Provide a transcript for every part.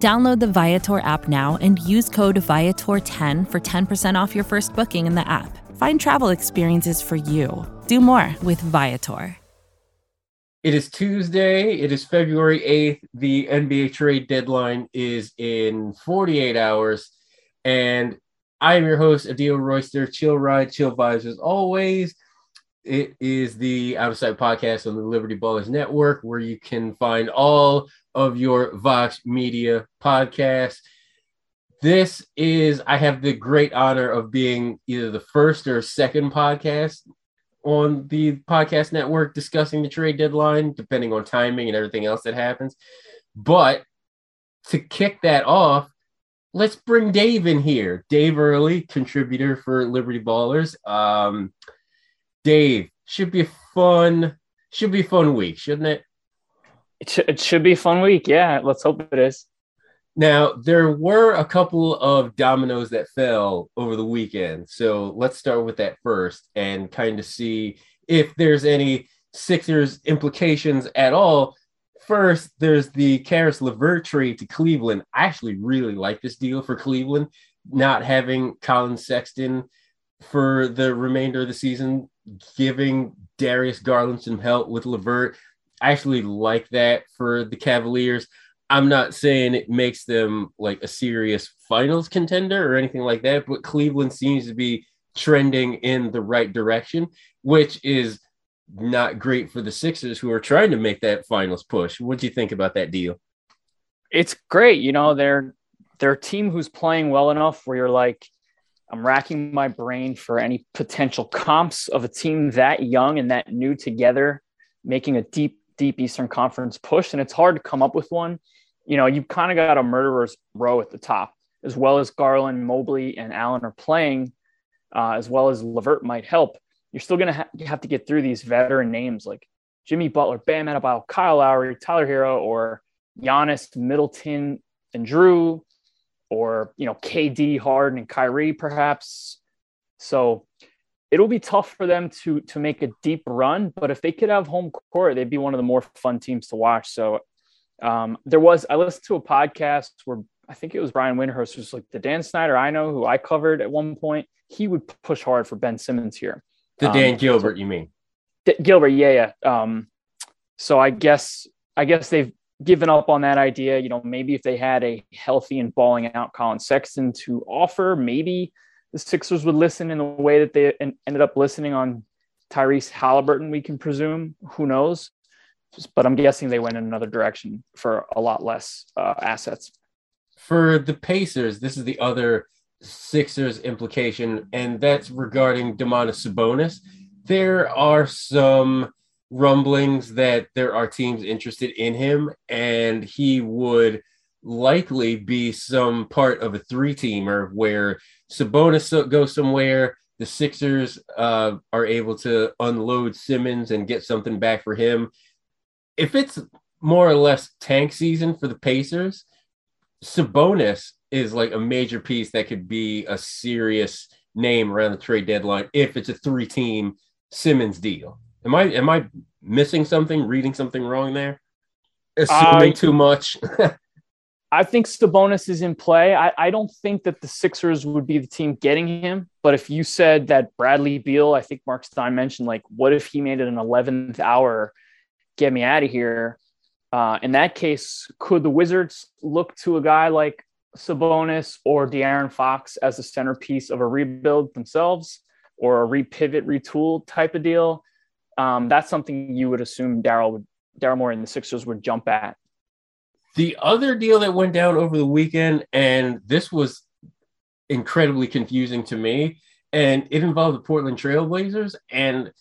Download the Viator app now and use code Viator10 for 10% off your first booking in the app. Find travel experiences for you. Do more with Viator. It is Tuesday. It is February 8th. The NBA trade deadline is in 48 hours. And I am your host, Adio Royster. Chill Ride, Chill Vibes as always. It is the Outside Podcast on the Liberty Ballers Network, where you can find all of your Vox Media podcast. This is, I have the great honor of being either the first or second podcast on the podcast network discussing the trade deadline, depending on timing and everything else that happens. But to kick that off, let's bring Dave in here. Dave Early, contributor for Liberty Ballers. Um, Dave, should be fun, should be fun week, shouldn't it? It, sh- it should be a fun week. Yeah, let's hope it is. Now, there were a couple of dominoes that fell over the weekend. So let's start with that first and kind of see if there's any Sixers implications at all. First, there's the Caris LeVert trade to Cleveland. I actually really like this deal for Cleveland, not having Collin Sexton for the remainder of the season giving Darius Garland some help with LeVert. Actually like that for the Cavaliers. I'm not saying it makes them like a serious finals contender or anything like that, but Cleveland seems to be trending in the right direction, which is not great for the Sixers who are trying to make that finals push. What do you think about that deal? It's great. You know, they're they're a team who's playing well enough where you're like, I'm racking my brain for any potential comps of a team that young and that new together, making a deep, deep Eastern Conference push. And it's hard to come up with one. You know, you've kind of got a murderer's row at the top, as well as Garland, Mobley, and Allen are playing, uh, as well as LeVert might help. You're still going to ha- have to get through these veteran names like Jimmy Butler, Bam Adebayo, Kyle Lowry, Tyler Herro, or Giannis, Middleton, and Drew, or you know KD, Harden, and Kyrie perhaps. So it'll be tough for them to to make a deep run. But if they could have home court, they'd be one of the more fun teams to watch. So um, there was I listened to a podcast where I think it was Brian Windhorst who's like the Dan Snyder I know who I covered at one point. He would push hard for Ben Simmons here. The Dan um, Gilbert, you mean? Gilbert, yeah, yeah. Um, so I guess I guess they've given up on that idea. You know, maybe if they had a healthy and balling out Collin Sexton to offer, maybe the Sixers would listen in the way that they ended up listening on Tyrese Halliburton, we can presume. Who knows? But I'm guessing they went in another direction for a lot less uh, assets. For the Pacers, this is the other Sixers implication, and that's regarding Domantas Sabonis. There are some rumblings that there are teams interested in him, and he would likely be some part of a three teamer where Sabonis goes somewhere, the Sixers uh, are able to unload Simmons and get something back for him. If it's more or less tank season for the Pacers, Sabonis is like a major piece that could be a serious name around the trade deadline if it's a three team Simmons deal. Am I am I missing something? Reading something wrong there? Assuming uh, too much. I think Sabonis is in play. I, I don't think that the Sixers would be the team getting him. But if you said that Bradley Beal, I think Mark Stein mentioned, like, what if he made it an 11th hour, get me out of here? Uh, in that case, could the Wizards look to a guy like Sabonis or De'Aaron Fox as a centerpiece of a rebuild themselves or a repivot, retool type of deal? um, that's something you would assume Daryl would Daryl Morey and the Sixers would jump at. The other deal that went down over the weekend, and this was incredibly confusing to me, and it involved the Portland Trailblazers. And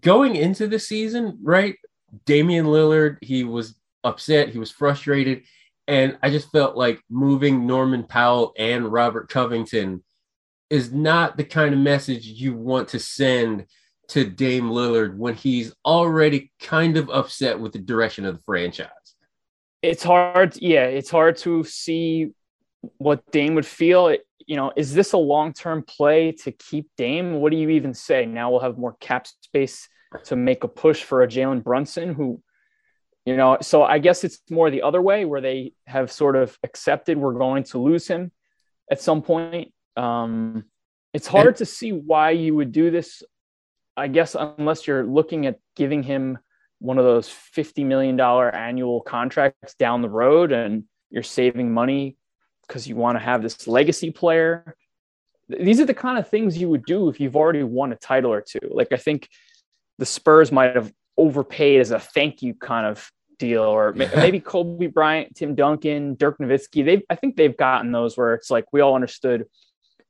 going into the season, right, Damian Lillard, he was upset, he was frustrated, and I just felt like moving Norman Powell and Robert Covington is not the kind of message you want to send to Dame Lillard when he's already kind of upset with the direction of the franchise. It's hard, yeah, it's hard to see what Dame would feel. You know, is this a long-term play to keep Dame? What do you even say? Now we'll have more cap space to make a push for a Jalen Brunson who you know, so I guess it's more the other way where they have sort of accepted we're going to lose him at some point. Um, it's hard and, to see why you would do this. I guess unless you're looking at giving him one of those $50 million annual contracts down the road and you're saving money because you want to have this legacy player. These are the kind of things you would do if you've already won a title or two. Like I think the Spurs might have overpaid as a thank you kind of deal, or maybe Kobe Bryant, Tim Duncan, Dirk Nowitzki. They, I think they've gotten those where it's like we all understood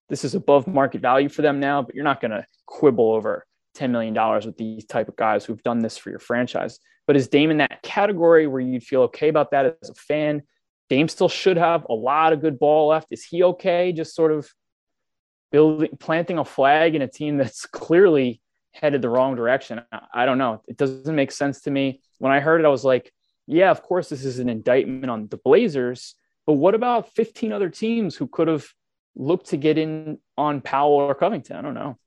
this is above market value for them now, but you're not going to quibble over $10 million with these type of guys who've done this for your franchise. But is Dame in that category where you'd feel okay about that as a fan? Dame still should have a lot of good ball left. Is he okay? Just sort of building, planting a flag in a team that's clearly headed the wrong direction. I don't know. It doesn't make sense to me. When I heard it, I was like, yeah, of course, this is an indictment on the Blazers, but what about 15 other teams who could have looked to get in on Powell or Covington? I don't know.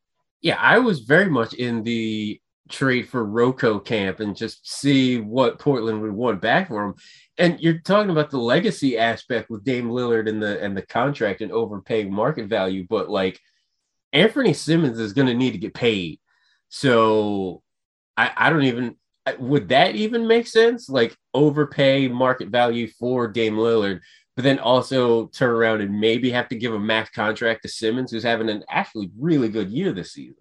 Yeah, I was very much in the trade for Rocco camp and just see what Portland would want back for him. And you're talking about the legacy aspect with Dame Lillard and the and the contract and overpaying market value, but like Anthony Simmons is going to need to get paid so I, I don't even would that even make sense? Like overpay market value for Dame Lillard, but then also turn around and maybe have to give a max contract to Simmons, who's having an actually really good year this season.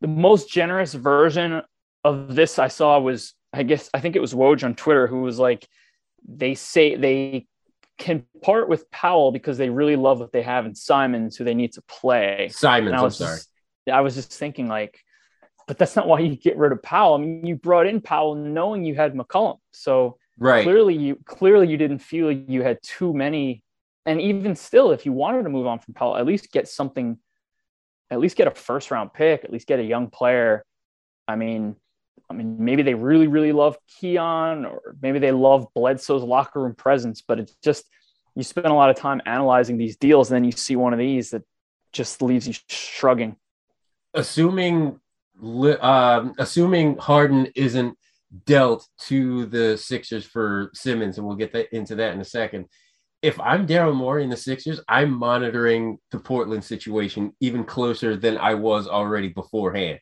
The most generous version of this I saw was, I guess, I think it was Woj on Twitter who was like, they say they can part with Powell because they really love what they have in Simons, who they need to play. Simons, I'm sorry. Just, I was just thinking, like, but that's not why you get rid of Powell. I mean, you brought in Powell knowing you had McCollum. So right. clearly you clearly you didn't feel you had too many. And even still, if you wanted to move on from Powell, at least get something, at least get a first round pick, at least get a young player. I mean, I mean, maybe they really, really love Keon, or maybe they love Bledsoe's locker room presence, but it's just you spend a lot of time analyzing these deals, and then you see one of these that just leaves you shrugging. Assuming um, assuming Harden isn't dealt to the Sixers for Simmons, and we'll get that, into that in a second. If I'm Daryl Morey in the Sixers, I'm monitoring the Portland situation even closer than I was already beforehand,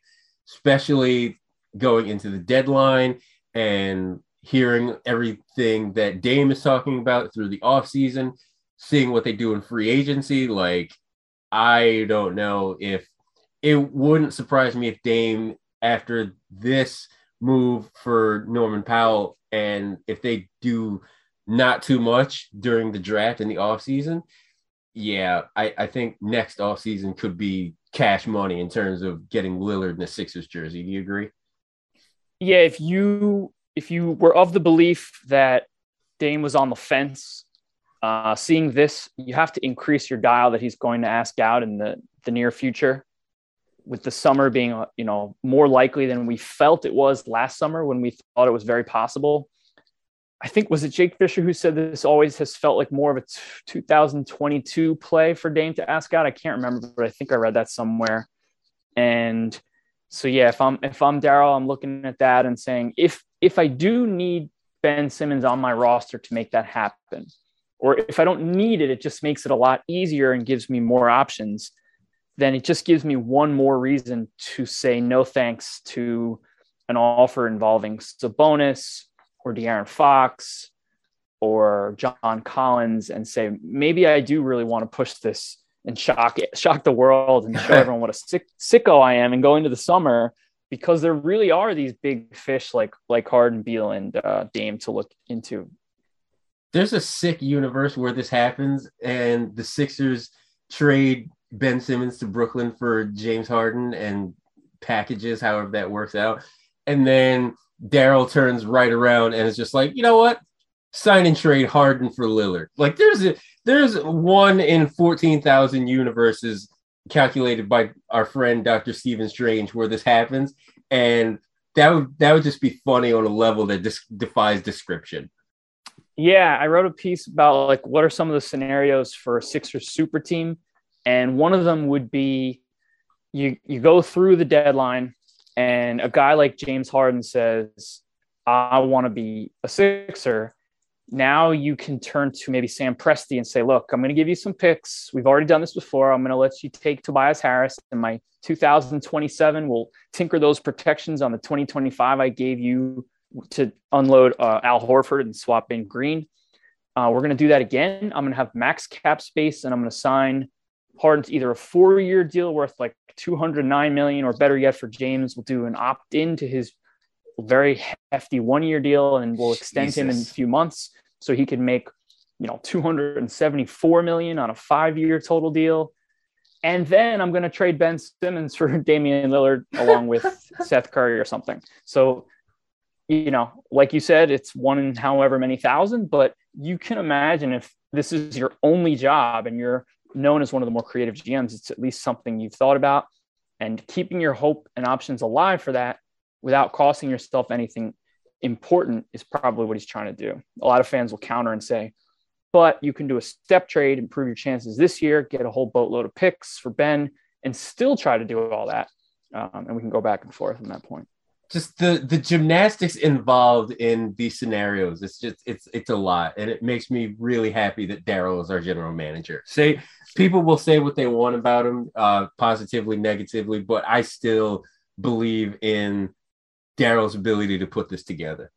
especially going into the deadline and hearing everything that Dame is talking about through the offseason, seeing what they do in free agency. Like, I don't know if it wouldn't surprise me if Dame, after this move for Norman Powell, and if they do not too much during the draft in the offseason, yeah, I, I think next offseason could be cash money in terms of getting Lillard in the Sixers jersey. Do you agree? Yeah, if you if you were of the belief that Dame was on the fence, uh, seeing this, you have to increase your dial that he's going to ask out in the the near future with the summer being uh, you know more likely than we felt it was last summer when we thought it was very possible. I think was it jake fisher who said this always has felt like more of a t- 2022 play for dame to ask out? I can't remember but i think i read that somewhere. And so yeah if i'm if i'm daryl i'm looking at that and saying if if i do need ben simmons on my roster to make that happen or if i don't need it it just makes it a lot easier and gives me more options then it just gives me one more reason to say no thanks to an offer involving Sabonis or De'Aaron Fox or John Collins and say maybe I do really want to push this and shock it, shock the world and show everyone what a sick, sicko I am and go into the summer because there really are these big fish like like Harden, Beal, and uh, Dame to look into. There's a sick universe where this happens, and the Sixers trade Ben Simmons to Brooklyn for James Harden and packages, however that works out. And then Daryl turns right around and is just like, you know what? Sign and trade Harden for Lillard. Like there's a there's one in fourteen thousand universes calculated by our friend Dr. Stephen Strange where this happens, and that would that would just be funny on a level that dis- defies description. Yeah, I wrote a piece about like what are some of the scenarios for a Sixers super team, and one of them would be you you go through the deadline, and a guy like James Harden says, "I want to be a Sixer." Now you can turn to maybe Sam Presti and say, "Look, I'm going to give you some picks. We've already done this before. I'm going to let you take Tobias Harris, and my 2027 We'll tinker those protections on the 2025 I gave you." to unload uh, Al Horford and swap in Green. Uh, we're going to do that again. I'm going to have max cap space, and I'm going to sign Harden to either a four-year deal worth like 209 million, or better yet, for James, we'll do an opt-in to his very hefty one-year deal, and we'll extend Jesus. him in a few months so he can make you know 274 million on a five-year total deal. And then I'm going to trade Ben Simmons for Damian Lillard along with Seth Curry or something. So you know, like you said, it's one in however many thousand, but you can imagine if this is your only job and you're known as one of the more creative GMs, it's at least something you've thought about. And keeping your hope and options alive for that without costing yourself anything important is probably what he's trying to do. A lot of fans will counter and say, but you can do a step trade, improve your chances this year, get a whole boatload of picks for Ben, and still try to do all that. Um, and we can go back and forth on that point just the the gymnastics involved in these scenarios it's just it's it's a lot. And it makes me really happy that daryl is our general manager. Say people will say what they want about him uh positively negatively but i still believe in daryl's ability to put this together.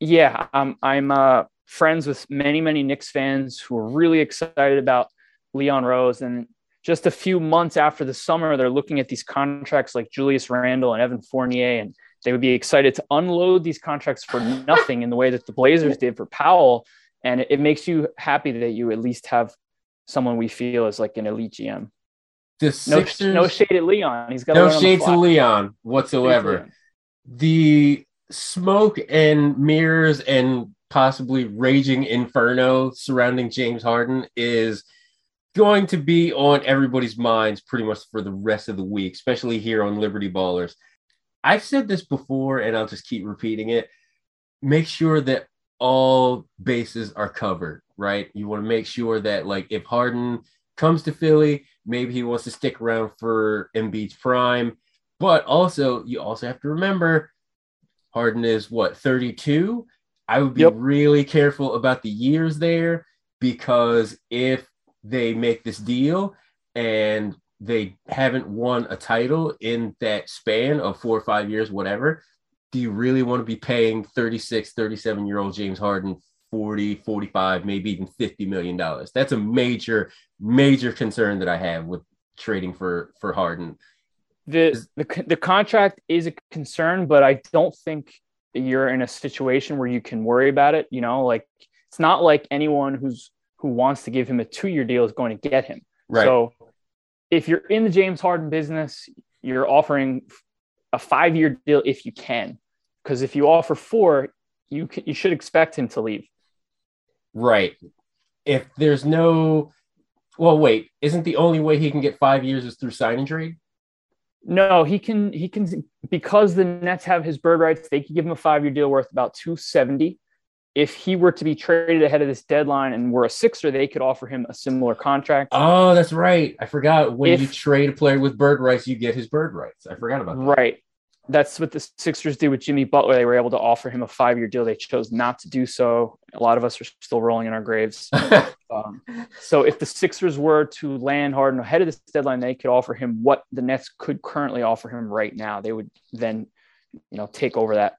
Yeah um, i'm uh friends with many many Knicks fans who are really excited about leon rose. And just a few months after the summer they're looking at these contracts like julius randle and evan fournier. And they would be excited to unload these contracts for nothing in the way that the Blazers did for Powell. And it, it makes you happy that you at least have someone we feel is like an elite GM. The Sixers, no, no shade at Leon. He's got no shade to Leon whatsoever. Leon. The smoke and mirrors and possibly raging inferno surrounding James Harden is going to be on everybody's minds pretty much for the rest of the week, especially here on Liberty Ballers. I've said this before and I'll just keep repeating it. Make sure that all bases are covered, right? You want to make sure that, like, if Harden comes to Philly, maybe he wants to stick around for Embiid's prime. But also, you also have to remember Harden is what, 32? I would be yep. really careful about the years there because if they make this deal and they haven't won a title in that span of four or five years, whatever, do you really want to be paying 36, 37 year old James Harden 40, 45, maybe even 50 million dollars? That's a major, major concern that I have with trading for for Harden. The, the the contract is a concern, but I don't think you're in a situation where you can worry about it. You know, like it's not like anyone who's who wants to give him a two year deal is going to get him. Right. So if you're in the James Harden business, you're offering a five year deal if you can, because if you offer four, you can, you should expect him to leave. Right. If there's no, well, wait, isn't the only way he can get five years is through sign and trade? No, he can he can because the Nets have his bird rights. They could give him a five year deal worth about two seventy if he were to be traded ahead of this deadline and were a Sixer, they could offer him a similar contract. Oh, that's right. I forgot when if, you trade a player with bird rights, you get his bird rights. I forgot about that. Right. That's what the Sixers did with Jimmy Butler. They were able to offer him a five year deal. They chose not to do so. A lot of us are still rolling in our graves. um, so if the Sixers were to land Harden ahead of this deadline, they could offer him what the Nets could currently offer him right now. They would then, you know, take over that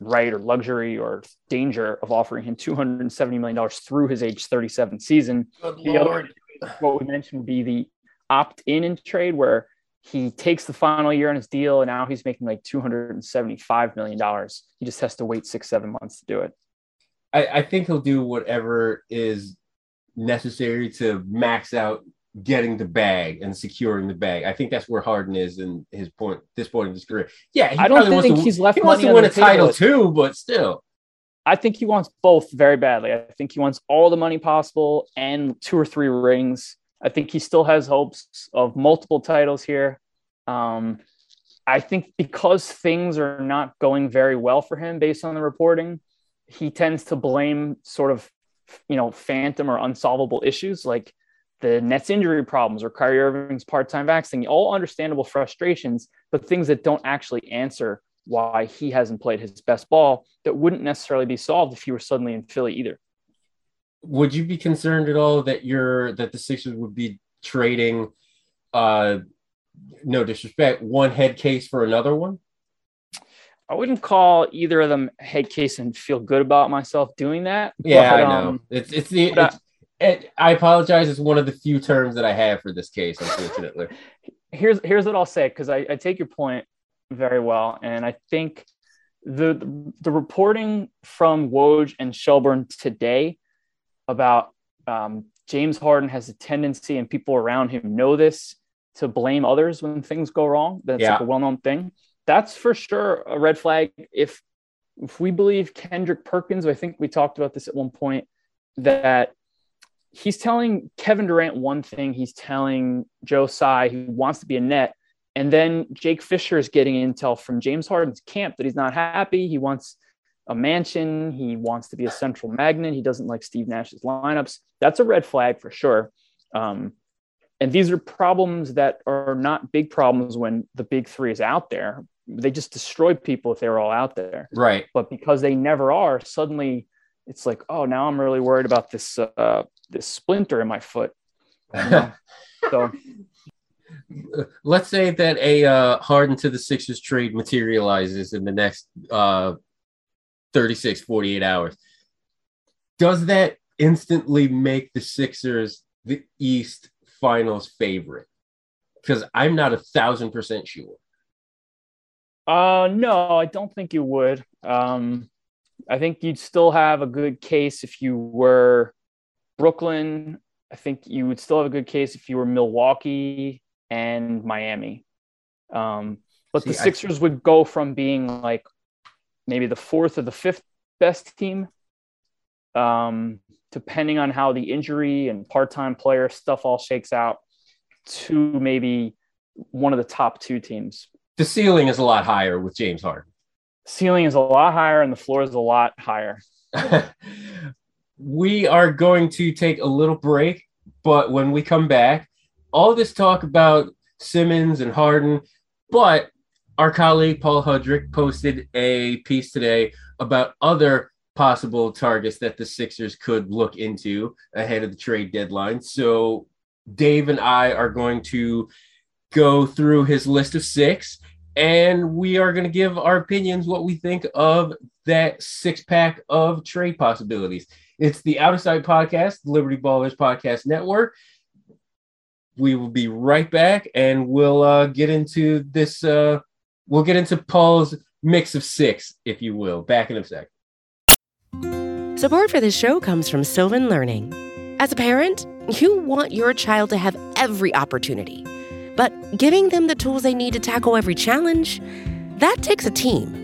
right or luxury or danger of offering him $270 million through his age 37 season. Good the Lord. other, what we mentioned would be the opt in in trade where he takes the final year on his deal and now he's making like $275 million. He just has to wait six, seven months to do it. I, I think he'll do whatever is necessary to max out getting the bag and securing the bag. I think that's where Harden is in his point this point in his career. Yeah, I don't think to, he's left. He wants to win a title too, but still. I think he wants both very badly. I think he wants all the money possible and two or three rings. I think he still has hopes of multiple titles here. Um, I think because things are not going very well for him based on the reporting, he tends to blame sort of, you know, phantom or unsolvable issues like the Nets injury problems or Kyrie Irving's part-time vaccine, all understandable frustrations, but things that don't actually answer why he hasn't played his best ball that wouldn't necessarily be solved if he were suddenly in Philly either. Would you be concerned at all that you're that the Sixers would be trading uh no disrespect, one head case for another one? I wouldn't call either of them head case and feel good about myself doing that. Yeah, but, I know. Um, it's it's the it's, it, I apologize. It's one of the few terms that I have for this case, unfortunately. here's here's what I'll say because I, I take your point very well, and I think the the reporting from Woj and Shelburne today about um, James Harden has a tendency, and people around him know this, to blame others when things go wrong. That's yeah. like a well known thing. That's for sure a red flag. If if we believe Kendrick Perkins, I think we talked about this at one point, that he's telling Kevin Durant one thing, he's telling Joe Tsai he wants to be a net. And then Jake Fisher is getting intel from James Harden's camp that he's not happy. He wants a mansion. He wants to be a central magnet. He doesn't like Steve Nash's lineups. That's a red flag for sure. Um, and these are problems that are not big problems when the big three is out there. They just destroy people if they're all out there. Right. But because they never are, suddenly it's like, oh, now I'm really worried about this uh, this splinter in my foot. so let's say that a uh, Harden to the Sixers trade materializes in the next uh, 36, 48 hours. Does that instantly make the Sixers the East Finals favorite? Because I'm not a thousand percent sure. Uh, no, I don't think you would. Um, I think you'd still have a good case if you were Brooklyn. I think you would still have a good case if you were Milwaukee and Miami. Um, but See, the Sixers I... would go from being like maybe the fourth or the fifth best team, um, depending on how the injury and part-time player stuff all shakes out, to maybe one of the top two teams. The ceiling is a lot higher with James Harden. Ceiling is a lot higher, and the floor is a lot higher. we are going to take a little break, but when we come back, all this talk about Simmons and Harden, but our colleague Paul Hudrick posted a piece today about other possible targets that the Sixers could look into ahead of the trade deadline. So Dave and I are going to go through his list of six and we are going to give our opinions what we think of that six pack of trade possibilities. It's the Out of Sight Podcast, Liberty Ballers Podcast Network. We will be right back and we'll uh, get into this. Uh, we'll get into Paul's mix of six, if you will. Back in a sec. Support for this show comes from Sylvan Learning. As a parent, you want your child to have every opportunity, but giving them the tools they need to tackle every challenge, that takes a team.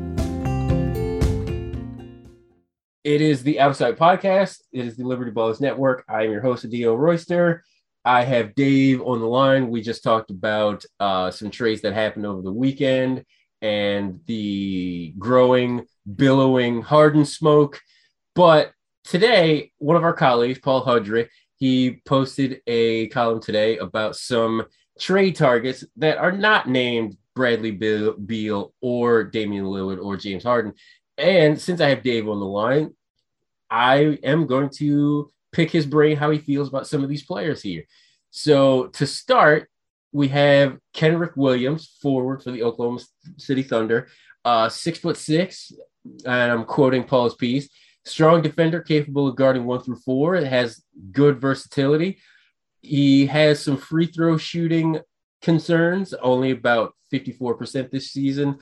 It is the Outside Podcast. It is the Liberty Ballers Network. I am your host, Adio Royster. I have Dave on the line. We just talked about uh, some trades that happened over the weekend and the growing, billowing Harden smoke. But today, one of our colleagues, Paul Hudrick, he posted a column today about some trade targets that are not named Bradley Beal or Damian Lillard or James Harden. And since I have Dave on the line, I am going to pick his brain how he feels about some of these players here. So to start, we have Kenrich Williams, forward for the Oklahoma City Thunder, uh, six foot six, and I'm quoting Paul's piece. Strong defender, capable of guarding one through four. It has good versatility. He has some free throw shooting concerns, only about 54% this season,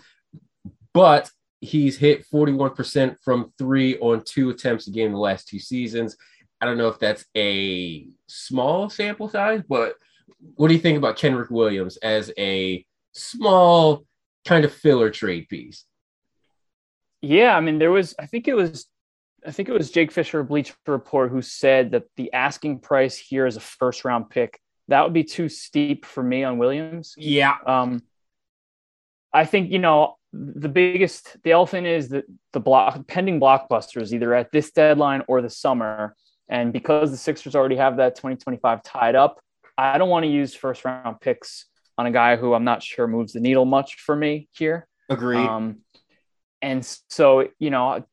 but he's hit 41% from three on two attempts a game the last two seasons. I don't know if that's a small sample size, but what do you think about Kenrich Williams as a small kind of filler trade piece? Yeah, I mean, there was, I think it was, I think it was Jake Fisher, Bleacher Report, who said that the asking price here is a first round pick. That would be too steep for me on Williams. Yeah. Um, I think, you know, the biggest, the elephant is that the block pending blockbusters either at this deadline or the summer. And because the Sixers already have that 2025 tied up, I don't want to use first round picks on a guy who I'm not sure moves the needle much for me here. Agreed. Um, and so, you know,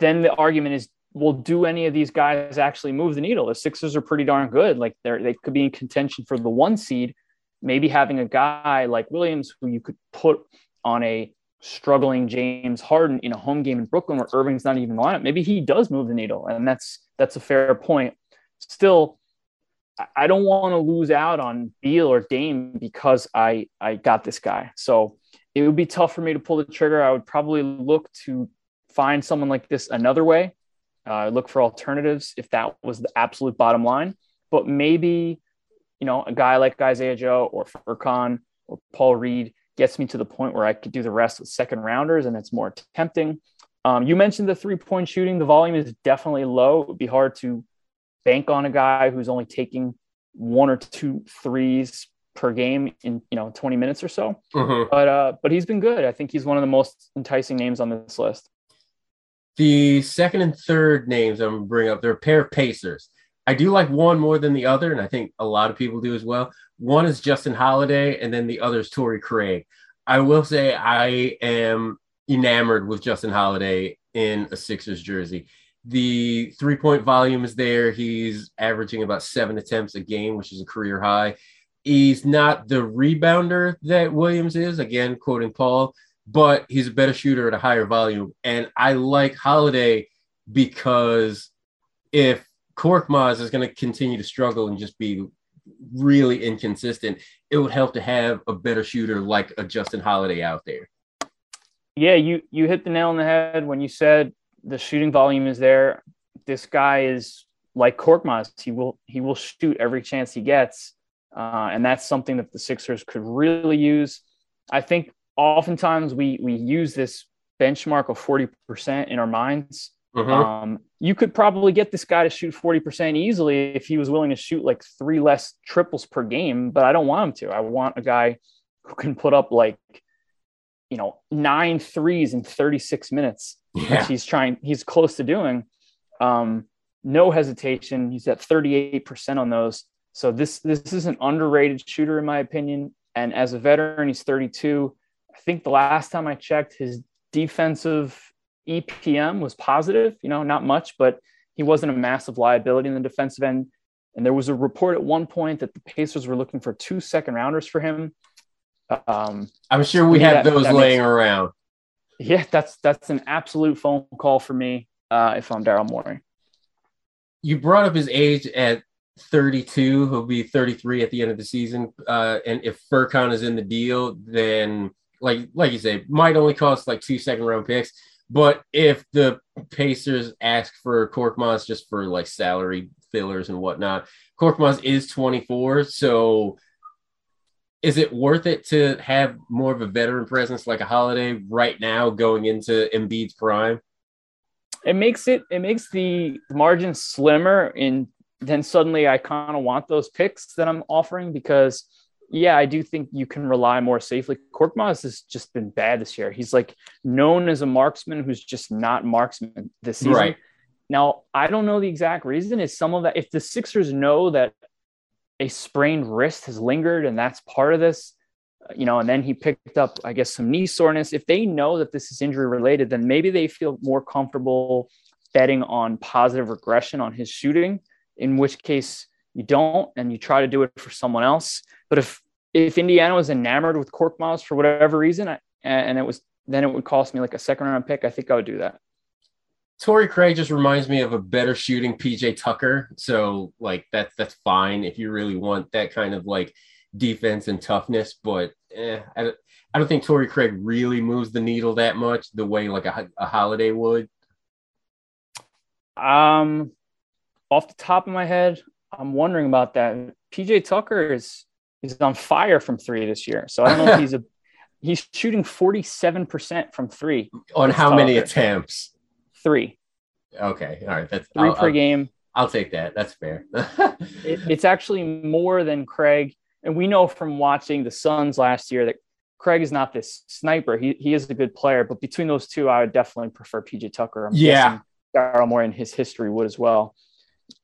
then the argument is, well, do any of these guys actually move the needle? The Sixers are pretty darn good. Like they're, they could be in contention for the one seed. Maybe having a guy like Williams who you could put on a struggling James Harden in a home game in Brooklyn where Irving's not even the lineup, maybe he does move the needle. And that's that's a fair point. Still, I don't want to lose out on Beal or Dame because I I got this guy. So it would be tough for me to pull the trigger. I would probably look to find someone like this another way. Uh, look for alternatives if that was the absolute bottom line. But maybe, you know, a guy like Isaiah Joe or Furkan or Paul Reed gets me to the point where I could do the rest with second rounders and it's more tempting. Um, you mentioned the three point shooting. The volume is definitely low. It would be hard to bank on a guy who's only taking one or two threes per game in you know 20 minutes or so. Mm-hmm. But uh, but he's been good. I think he's one of the most enticing names on this list. The second and third names I'm gonna bring up, they're a pair of Pacers. I do like one more than the other, and I think a lot of people do as well. One is Justin Holiday, and then the other is Torrey Craig. I will say I am enamored with Justin Holiday in a Sixers jersey. The three point volume is there. He's averaging about seven attempts a game, which is a career high. He's not the rebounder that Williams is, again, quoting Paul, but he's a better shooter at a higher volume. And I like Holiday because if Korkmaz is going to continue to struggle and just be really inconsistent, it would help to have a better shooter like a Justin Holiday out there. Yeah, you you hit the nail on the head when you said the shooting volume is there. This guy is like Korkmaz. He will he will shoot every chance he gets, uh, and that's something that the Sixers could really use. I think oftentimes we we use this benchmark of forty percent in our minds. Mm-hmm. Um, you could probably get this guy to shoot 40% easily if he was willing to shoot like three less triples per game, but I don't want him to. I want a guy who can put up like, you know, nine threes in 36 minutes yeah. which he's trying, he's close to doing. Um, no hesitation. He's at 38% on those. So this this is an underrated shooter in my opinion. And as a veteran, he's 32. I think the last time I checked, his defensive EPM was positive. You know, not much, but he wasn't a massive liability in the defensive end. And there was a report at one point that the Pacers were looking for two second rounders for him. Um, I'm sure we have those laying makes, around. Yeah, that's that's an absolute phone call for me uh, if I'm Daryl Morey. You brought up his age at 32. He'll be 33 at the end of the season. Uh, and if Furkan is in the deal, then like like you say, might only cost like two second round picks. But if the Pacers ask for Korkmaz just for like salary fillers and whatnot, Korkmaz is 24, so is it worth it to have more of a veteran presence like a holiday right now going into Embiid's prime? It makes it it makes the margin slimmer and then suddenly I kind of want those picks that I'm offering because yeah, I do think you can rely more safely. Korkmaz has just been bad this year. He's like known as a marksman who's just not marksman this season. Right. Now, I don't know the exact reason. Is some of that if the Sixers know that a sprained wrist has lingered, and that's part of this. Uh, you know, and then he picked up, I guess, some knee soreness. If they know that this is injury related, then maybe they feel more comfortable betting on positive regression on his shooting. In which case, you don't, and you try to do it for someone else. But if if Indiana was enamored with Korkmaz for whatever reason, I, and it was then it would cost me like a second round pick, I think I would do that. Torrey Craig just reminds me of a better shooting PJ Tucker. So like that's that's fine if you really want that kind of like defense and toughness. But eh, I, I don't think Torrey Craig really moves the needle that much the way like a, a Holiday would. Um, off the top of my head, I'm wondering about that. PJ Tucker is is on fire from three this year, so I don't know if he's a he's shooting 47 percent from three on how many attempts? Three. Okay, all right, that's 3 I'll, per I'll, game. I'll take that. That's fair. it, it's actually more than Craig, and we know from watching the Suns last year that Craig is not this sniper. He he is a good player, but between those two, I would definitely prefer PJ Tucker. I'm yeah, Daryl Morey in his history would as well.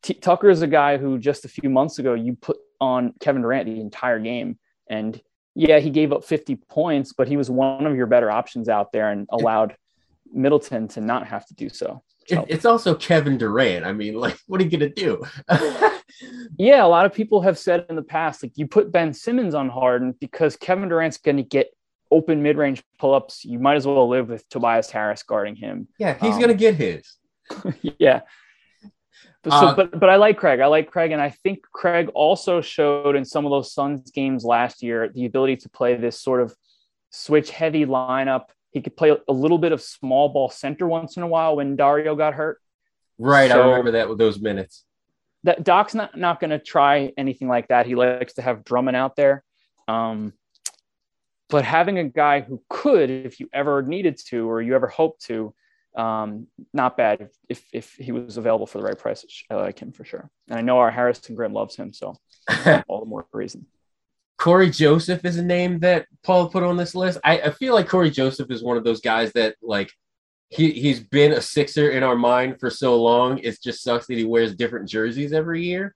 T- Tucker is a guy who just a few months ago you put on Kevin Durant the entire game, and yeah, he gave up 50 points, but he was one of your better options out there and allowed Middleton to not have to do so. so. It's also Kevin Durant. I mean, like, what are you gonna do? yeah, a lot of people have said in the past, like, you put Ben Simmons on Harden because Kevin Durant's gonna get open mid-range pull-ups. You might as well live with Tobias Harris guarding him. Yeah, he's um, gonna get his. yeah. But, so, uh, but but I like Craig. I like Craig, and I think Craig also showed in some of those Suns games last year the ability to play this sort of switch heavy lineup. He could play a little bit of small ball center once in a while when Dario got hurt. Right, so, I remember that with those minutes. That Doc's not not going to try anything like that. He likes to have Drummond out there. Um, but having a guy who could, if you ever needed to or you ever hoped to, um, not bad if, if he was available for the right price. I like him for sure. And I know our Harrison Grimm loves him, so all the more reason. Cory Joseph is a name that Paul put on this list. I, I feel like Cory Joseph is one of those guys that like he he's been a Sixer in our mind for so long. It just sucks that he wears different jerseys every year.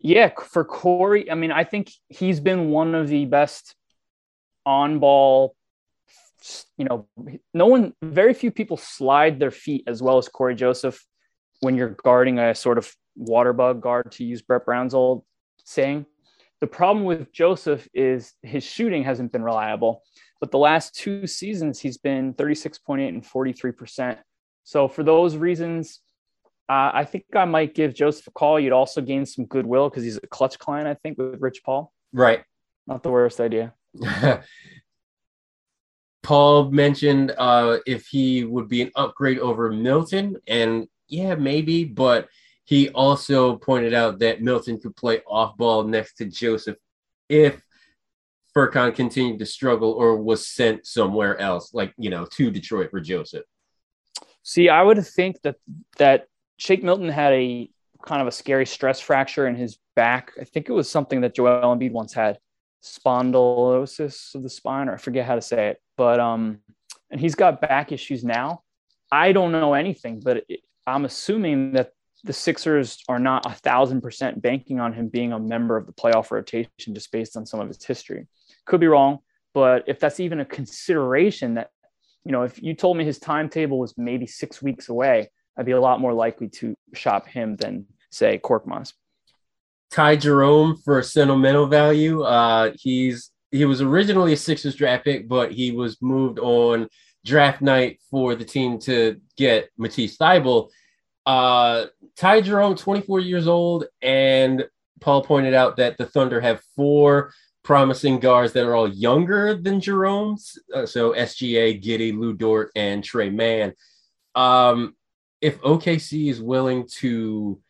Yeah, for Cory, I mean, I think he's been one of the best on ball you know, no one, very few people slide their feet as well as Cory Joseph when you're guarding a sort of water bug guard, to use Brett Brown's old saying. The problem with Joseph is his shooting hasn't been reliable, but the last two seasons he's been 36.8 and 43%. So for those reasons, uh, I think I might give Joseph a call. You'd also gain some goodwill because he's a Klutch client, I think, with Rich Paul. Right. Not the worst idea. Paul mentioned uh, if he would be an upgrade over Milton, and yeah, maybe, but he also pointed out that Milton could play off ball next to Joseph if Furkan continued to struggle or was sent somewhere else, like you know, to Detroit for Joseph. See, I would think that that Shake Milton had a kind of a scary stress fracture in his back. I think it was something that Joel Embiid once had spondylosis of the spine, or I forget how to say it. But um, and he's got back issues now. I don't know anything, but it, I'm assuming that the Sixers are not a thousand percent banking on him being a member of the playoff rotation just based on some of his history. Could be wrong, but if that's even a consideration that, you know, if you told me his timetable was maybe six weeks away, I'd be a lot more likely to shop him than say Korkmaz. Ty Jerome for sentimental value. Uh, he's he was originally a Sixers draft pick, but he was moved on draft night for the team to get Matisse Thybulle. Uh, Ty Jerome, 24 years old, and Paul pointed out that the Thunder have four promising guards that are all younger than Jerome's. Uh, so SGA, Giddey, Lu Dort, and Tre Mann. Um, if OKC is willing to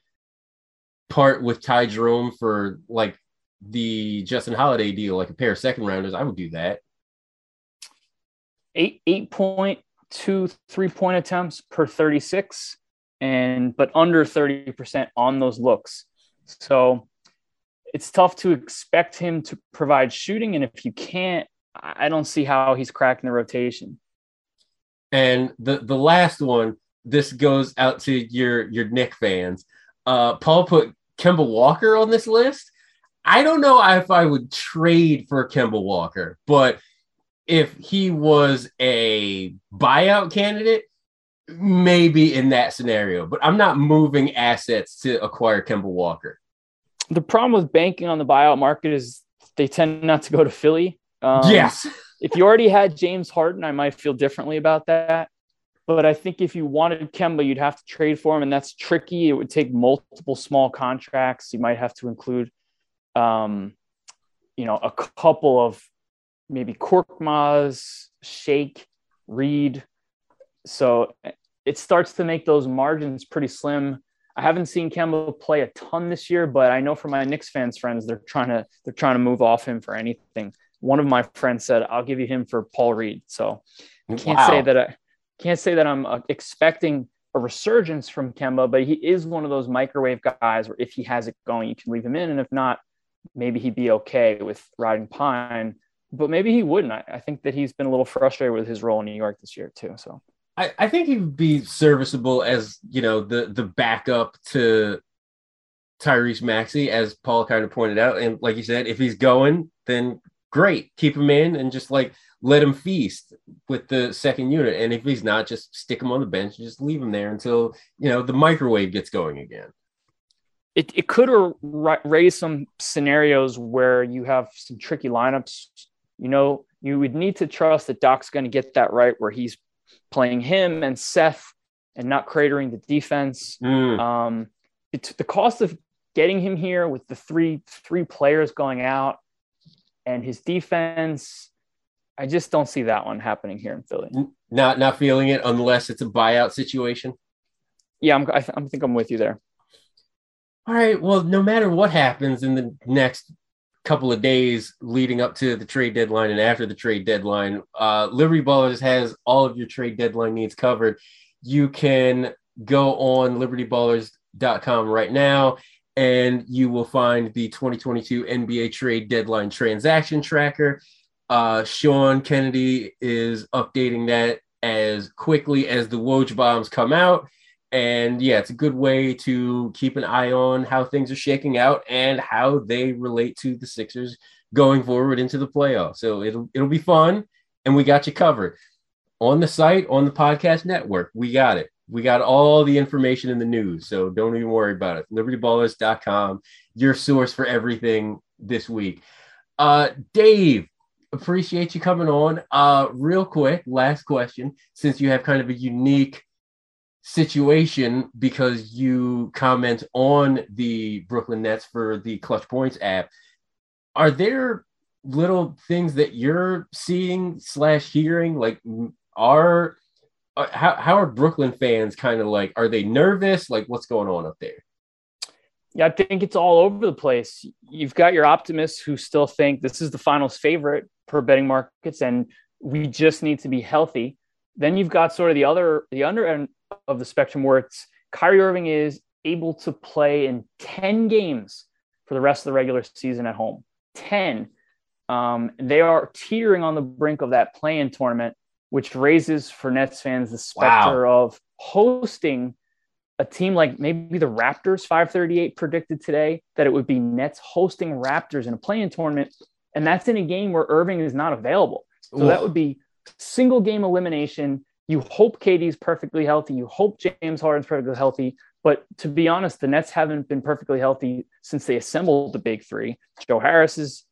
part with Ty Jerome for like the Justin Holiday deal, like a pair of second rounders, I would do that. Eight eight point two three point attempts per 36 and but under 30% on those looks. So it's tough to expect him to provide shooting. And if you can't, I don't see how he's cracking the rotation. And the the last one, this goes out to your your Knick fans. Uh, Paul put Kemba Walker on this list. I don't know if I would trade for Kemba Walker, but if he was a buyout candidate, maybe in that scenario. But I'm not moving assets to acquire Kemba Walker. The problem with banking on the buyout market is they tend not to go to Philly. Um, yes. if you already had James Harden, I might feel differently about that. But I think if you wanted Kemba, you'd have to trade for him, and that's tricky. It would take multiple small contracts. You might have to include, um, you know, a couple of maybe Korkmaz, Shake, Reed. So it starts to make those margins pretty slim. I haven't seen Kemba play a ton this year, but I know from my Knicks fans friends they're trying to they're trying to move off him for anything. One of my friends said, "I'll give you him for Paul Reed." So I can't wow. say that I can't say that I'm uh, expecting a resurgence from Kemba, but he is one of those microwave guys where if he has it going, you can leave him in, and if not, maybe he'd be okay with riding pine. But maybe he wouldn't. I, I think that he's been a little frustrated with his role in New York this year too. So I, I think he would be serviceable as you know the the backup to Tyrese Maxey, as Paul kind of pointed out. And like you said, if he's going, then great, keep him in and just like let him feast with the second unit. And if he's not, just stick him on the bench and just leave him there until you know the microwave gets going again. It, it could raise some scenarios where you have some tricky lineups. You know, you would need to trust that Doc's going to get that right, where he's playing him and Seth and not cratering the defense. Mm. Um, it's the cost of getting him here with the three three players going out and his defense. I just don't see that one happening here in Philly. Not not feeling it unless it's a buyout situation. Yeah, I'm, I, I think I'm with you there. All right. Well, no matter what happens in the next couple of days leading up to the trade deadline and after the trade deadline. Uh, Liberty Ballers has all of your trade deadline needs covered. You can go on libertyballers.com right now and you will find the 2022 NBA trade deadline transaction tracker. Uh, Sean Kennedy is updating that as quickly as the Woj bombs come out and yeah, it's a good way to keep an eye on how things are shaking out and how they relate to the Sixers going forward into the playoffs. So it'll it'll be fun, and we got you covered on the site on the podcast network. We got it. We got all the information in the news, so don't even worry about it. LibertyBallers.com, your source for everything this week. Uh, Dave, appreciate you coming on. Uh, real quick, last question, since you have kind of a unique situation because you comment on the Brooklyn Nets for the Clutch Points app. Are there little things that you're seeing slash hearing? Like, are uh, how how are Brooklyn fans kind of like? Are they nervous? Like, what's going on up there? Yeah, I think it's all over the place. You've got your optimists who still think this is the finals favorite per betting markets, and we just need to be healthy. Then you've got sort of the other, the under end of the spectrum where it's Kyrie Irving is able to play in 10 games for the rest of the regular season at home. 10. Um, they are teetering on the brink of that play-in tournament, which raises for Nets fans the specter wow. of hosting a team like maybe the Raptors 538 predicted today that it would be Nets hosting Raptors in a play-in tournament. And that's in a game where Irving is not available. So Ooh. that would be single game elimination you hope KD's perfectly healthy. You hope James Harden's perfectly healthy. But to be honest, the Nets haven't been perfectly healthy since they assembled the big three. Joe Harris is,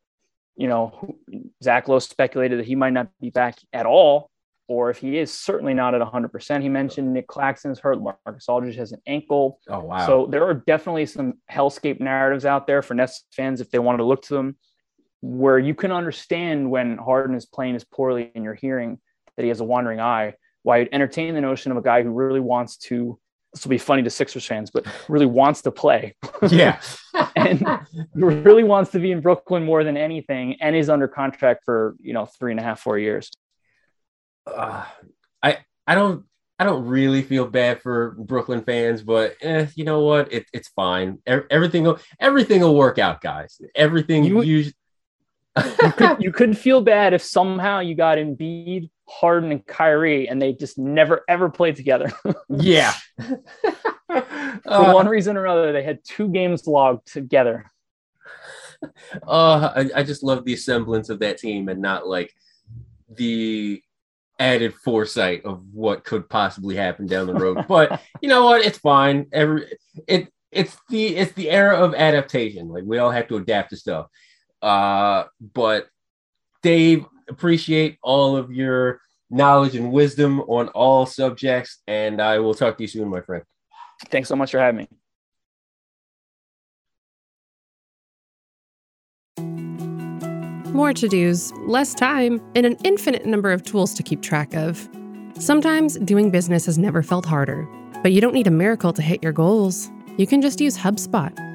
you know, Zach Lowe speculated that he might not be back at all, or if he is, certainly not at 100%. He mentioned Nick Claxton's hurt. LaMarcus Aldridge has an ankle. Oh, wow. So there are definitely some hellscape narratives out there for Nets fans if they wanted to look to them, where you can understand when Harden is playing as poorly and you're hearing that he has a wandering eye why I'd entertain the notion of a guy who really wants to. This will be funny to Sixers fans, but really wants to play. Yeah, and really wants to be in Brooklyn more than anything, and is under contract for you know three and a half, four years. Uh, I I don't I don't really feel bad for Brooklyn fans, but eh, you know what? It, it's fine. Everything will everything will work out, guys. Everything you, usually. You, could, you could feel bad if somehow you got Embiid Harden and Kyrie, and they just never ever played together. yeah. For one reason or another, they had two games logged together. Uh, I, I just love the semblance of that team and not like the added foresight of what could possibly happen down the road. but you know what? It's fine. Every it it's the it's the era of adaptation. Like we all have to adapt to stuff. Uh, but Dave, appreciate all of your knowledge and wisdom on all subjects, and I will talk to you soon, my friend. Thanks so much for having me. More to dos, less time, and an infinite number of tools to keep track of. Sometimes doing business has never felt harder, but you don't need a miracle to hit your goals. You can just use HubSpot